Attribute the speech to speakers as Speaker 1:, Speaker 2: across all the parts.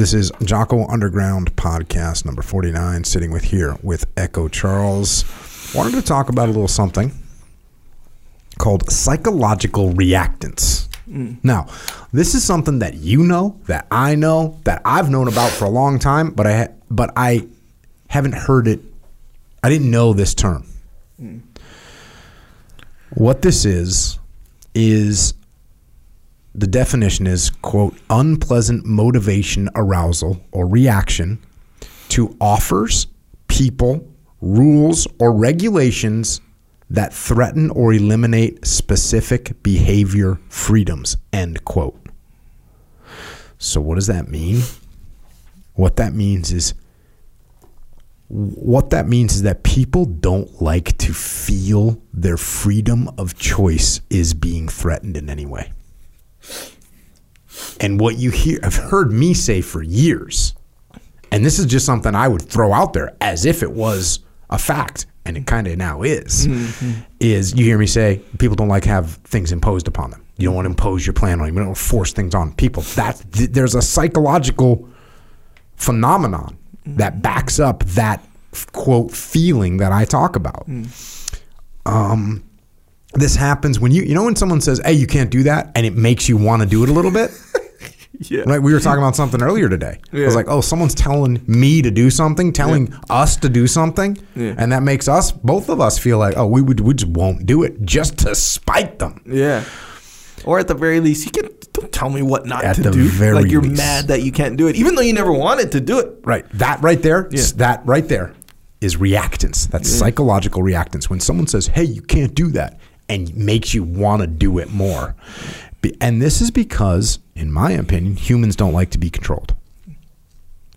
Speaker 1: This is Jocko Underground podcast number 49, sitting with here with Echo Charles. Wanted to talk about a little something called psychological reactance. Mm. Now, this is something that you know, that I know, that I've known about for a long time, but I ha- but I haven't heard it. I didn't know this term. Mm. What this is is the definition is quote unpleasant motivation arousal or reaction to offers people rules or regulations that threaten or eliminate specific behavior freedoms end quote. So what does that mean? What that means is what that means is that people don't like to feel their freedom of choice is being threatened in any way and what you hear, I've heard me say for years, and this is just something I would throw out there as if it was a fact, and it kind of now is, mm-hmm. is you hear me say people don't like have things imposed upon them. You don't want to impose your plan on them. You don't want to force things on people. That th- there's a psychological phenomenon mm-hmm. that backs up that quote feeling that I talk about. Mm. Um, this happens when you you know when someone says, "Hey, you can't do that," and it makes you want to do it a little bit.
Speaker 2: Yeah.
Speaker 1: Right? We were talking about something earlier today. I
Speaker 2: Yeah.
Speaker 1: was like, "Oh, someone's telling me to do something, telling us to do something,"
Speaker 2: Yeah.
Speaker 1: and that makes us both of us feel like, "Oh, we would we just won't do it just to spite them."
Speaker 2: Yeah. Or at the very least, you can don't tell me what not
Speaker 1: At
Speaker 2: to
Speaker 1: the
Speaker 2: do. like you're
Speaker 1: least.
Speaker 2: mad that you can't do it, even though you never wanted to do it.
Speaker 1: Right. That right there,
Speaker 2: Yeah.
Speaker 1: that right there is reactance. That's psychological reactance. When someone says, "Hey, you can't do that," and makes you want to do it more. And this is because, in my opinion, humans don't like to be controlled.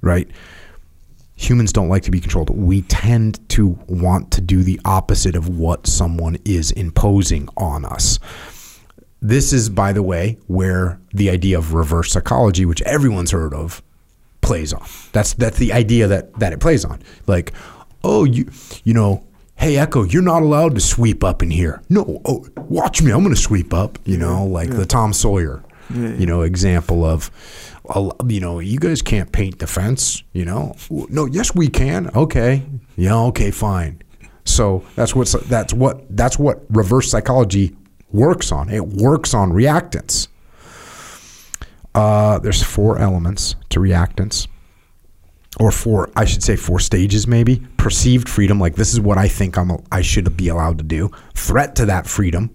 Speaker 1: Right? Humans don't like to be controlled. We tend to want to do the opposite of what someone is imposing on us. This is, by the way, where the idea of reverse psychology, which everyone's heard of, plays on. That's that's the idea that that it plays on. Like, oh, you you know, hey Echo, you're not allowed to sweep up in here. No, oh, watch me, I'm going to sweep up. You know, like the Tom Sawyer, you know, example of. You know, you guys can't paint the fence. You know, no, yes, we can. Okay, yeah, okay, fine. So that's what that's what that's what reverse psychology works on. It works on reactance Uh, there's four elements to reactance, or four, I should say, four stages maybe. Perceived freedom, like this is what I think I'm, I should be allowed to do. Threat to that freedom.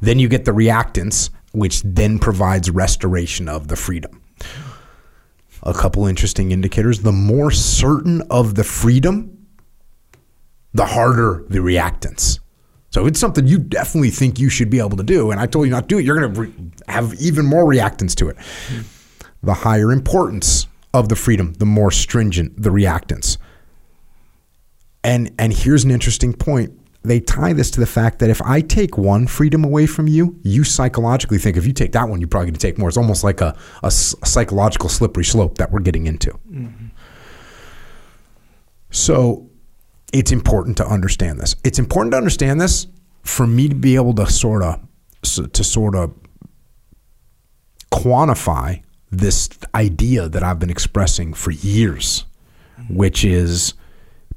Speaker 1: Then you get the reactance, which then provides restoration of the freedom. A couple interesting indicators: the more certain of the freedom, the harder the reactance. So it's something you definitely think you should be able to do, and I told you not to do it. You're going to re- have even more reactance to it. The higher importance of the freedom, the more stringent the reactance. And and here's an interesting point. They tie this to the fact that if I take one freedom away from you, you psychologically think if you take that one, you're probably going to take more. It's almost like a a psychological slippery slope that we're getting into. Mm-hmm. So it's important to understand this. It's important to understand this for me to be able to sort of to sort of quantify this idea that I've been expressing for years, which is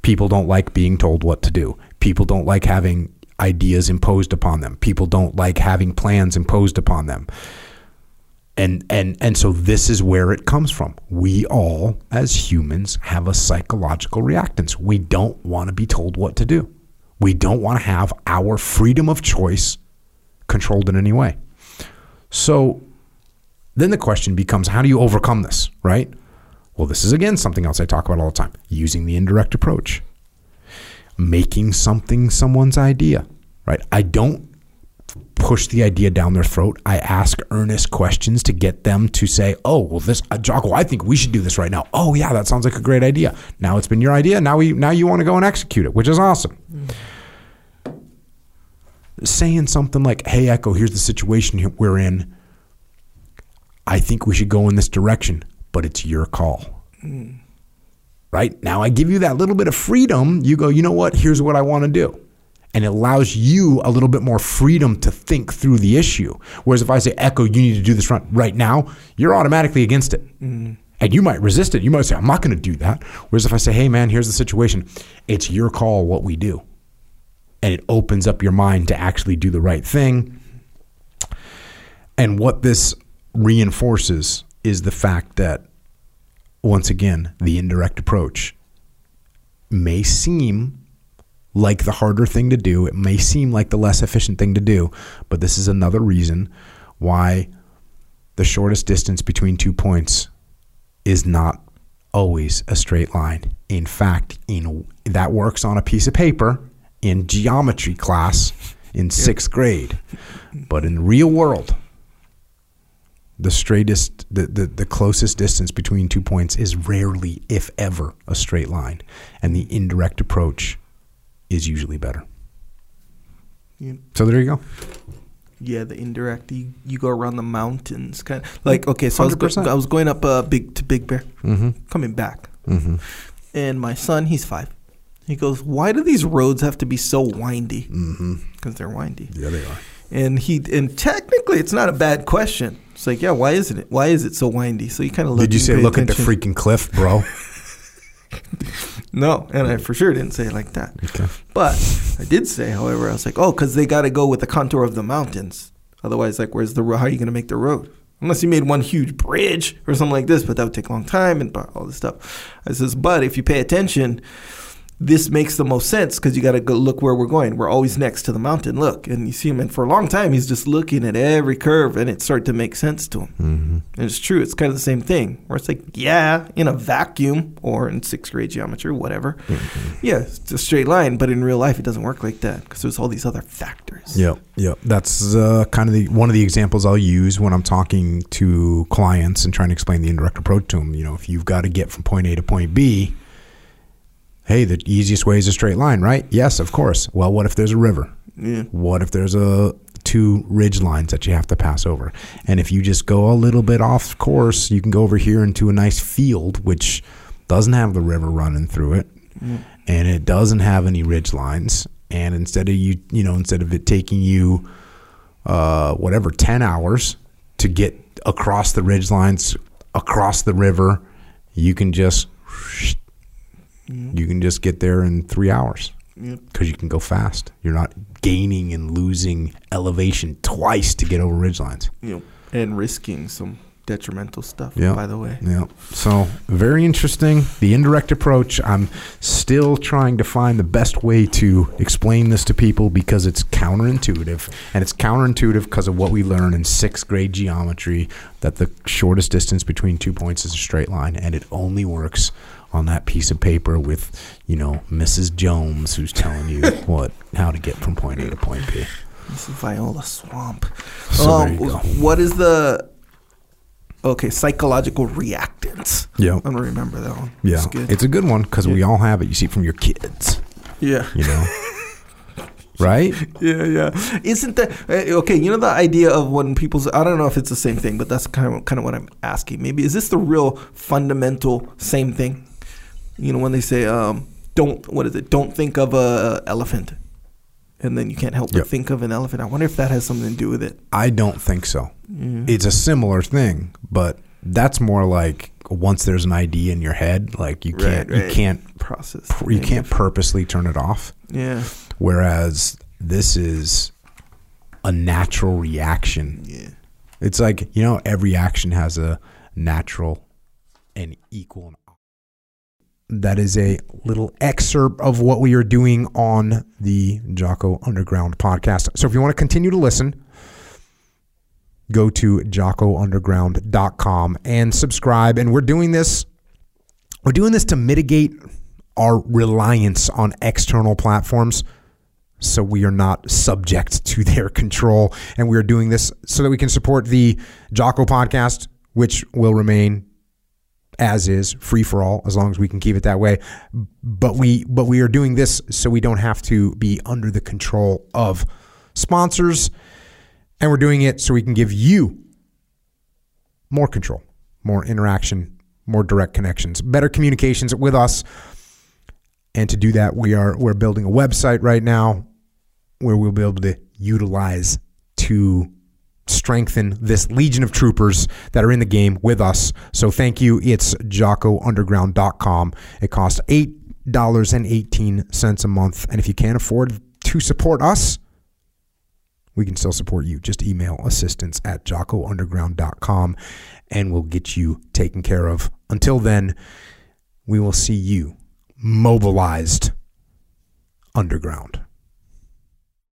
Speaker 1: people don't like being told what to do. People don't like having ideas imposed upon them. People don't like having plans imposed upon them. And and and so this is where it comes from. We all as humans have a psychological reactance. We don't want to be told what to do. We don't want to have our freedom of choice controlled in any way. So then the question becomes how do you overcome this right well this is again something else i talk about all the time using the indirect approach making something someone's idea right i don't push the idea down their throat. I ask earnest questions to get them to say, "Oh, well, this uh, Jocko, I think we should do this right now." Oh, yeah, that sounds like a great idea. Now it's been your idea. Now we now you want to go and execute it, which is awesome. Saying something like, "Hey, Echo, here's the situation we're in. I think we should go in this direction, but it's your call." Right now, I give you that little bit of freedom. You go, you know what? Here's what I want to do and it allows you a little bit more freedom to think through the issue. Whereas if I say, Echo, you need to do this right, now, you're automatically against it. And And you might resist it. You might say, I'm not going to do that. Whereas if I say, hey, man, here's the situation, it's your call what we do. And it opens up your mind to actually do the right thing. And what this reinforces is the fact that, once again, the indirect approach may seem like the harder thing to do. It may seem like the less efficient thing to do, but this is another reason why the shortest distance between two points is not always a straight line. In fact, in that works on a piece of paper in geometry class in 6th grade. But in the real world, the straightest the, the, the closest distance between two points is rarely if ever a straight line and the indirect approach is usually better
Speaker 2: Yeah.
Speaker 1: so there you go
Speaker 2: Yeah, the indirect. You, you go around the mountains, kind of like okay. So I was, go, I was going up uh, big to Big Bear,
Speaker 1: mm-hmm.
Speaker 2: coming back,
Speaker 1: Mm-hmm.
Speaker 2: and my son, he's five. He goes, "Why do these roads have to be so windy?
Speaker 1: Mm-hmm.
Speaker 2: Because they're windy."
Speaker 1: yeah they are
Speaker 2: And he and technically, it's not a bad question. It's like, yeah, why isn't it? Why is it so windy? So you kind of look.
Speaker 1: did you say look at the freaking cliff bro
Speaker 2: No, and I for sure didn't say it like that.
Speaker 1: okay
Speaker 2: But I did say, however, I was like, oh, because they got to go with the contour of the mountains. Otherwise, like, where's the how are you going to make the road? Unless you made one huge bridge or something like this, but that would take a long time and all this stuff. I says, but if you pay attention, this makes the most sense because you got to go look where we're going. We're always next to the mountain. Look, and you see him, and for a long time, he's just looking at every curve, and it started to make sense to him.
Speaker 1: mm-hmm.
Speaker 2: And it's true. It's kind of the same thing. Where it's like, yeah, in a vacuum or in sixth grade geometry, whatever. Yeah, it's a straight line. But in real life, it doesn't work like that because there's all these other factors.
Speaker 1: Yeah, yeah. That's uh, kind of the one of the examples I'll use when I'm talking to clients and trying to explain the indirect approach to them. You know, if you've got to get from point A to point B, hey, the easiest way is a straight line, right? Yes, of course. Well, what if there's a river?
Speaker 2: Yeah.
Speaker 1: What if there's a two ridge lines that you have to pass over? And if you just go a little bit off course, you can go over here into a nice field which doesn't have the river running through it and it doesn't have any ridge lines. And instead of you, you know, instead of it taking you, uh, whatever, ten hours to get across the ridge lines, across the river, you can just, Mm-hmm. you can just get there in three hours
Speaker 2: Yep.
Speaker 1: because you can go fast. You're not gaining and losing elevation twice to get over ridge lines.
Speaker 2: You know, and risking some detrimental stuff.
Speaker 1: Yeah.
Speaker 2: By the way.
Speaker 1: Yeah. So very interesting. The indirect approach. I'm still trying to find the best way to explain this to people because it's counterintuitive, and it's counterintuitive because of what we learn in sixth grade geometry that the shortest distance between two points is a straight line, and it only works on that piece of paper with you know Mrs. Jones who's telling you what how to get from point A to point B.
Speaker 2: This is Viola Swamp.
Speaker 1: So
Speaker 2: Um,
Speaker 1: there you go.
Speaker 2: What is the okay psychological reactance?
Speaker 1: Yeah.
Speaker 2: I'm gonna remember that one.
Speaker 1: Yeah,
Speaker 2: It's
Speaker 1: a good one because we all have it. You see it from your kids,
Speaker 2: yeah.
Speaker 1: you know, right?
Speaker 2: Yeah, yeah. Isn't that uh, okay? You know the idea of when people's I don't know if it's the same thing, but that's kind of kind of what I'm asking. Maybe is this the real fundamental same thing? You know when they say um, don't what is it? Don't think of a elephant, and then you can't help but think of an elephant. I wonder if that has something to do with it.
Speaker 1: I don't think so. It's a similar thing, but that's more like once there's an idea in your head, like you can't
Speaker 2: Right,
Speaker 1: you can't
Speaker 2: Process.
Speaker 1: you can't purposely turn it off.
Speaker 2: Yeah.
Speaker 1: Whereas this is a natural reaction.
Speaker 2: Yeah.
Speaker 1: It's like you know every action has a natural and equal. That is a little excerpt of what we are doing on the Jocko Underground podcast. So if you want to continue to listen, go to jockounderground.com and subscribe. And we're doing this we're doing this to mitigate our reliance on external platforms so we are not subject to their control. And we are doing this so that we can support the Jocko podcast, which will remain as is, free for all, as long as we can keep it that way. But we but we are doing this so we don't have to be under the control of sponsors. And we're doing it so we can give you more control, more interaction, more direct connections, better communications with us. And to do that, we are we're building a website right now where we'll be able to utilize to strengthen this legion of troopers that are in the game with us. So thank you. It's jockounderground.com. It costs $8.18 a month. And if you can't afford to support us, we can still support you. Just email assistance at jockounderground.com and we'll get you taken care of. Until then, we will see you mobilized underground.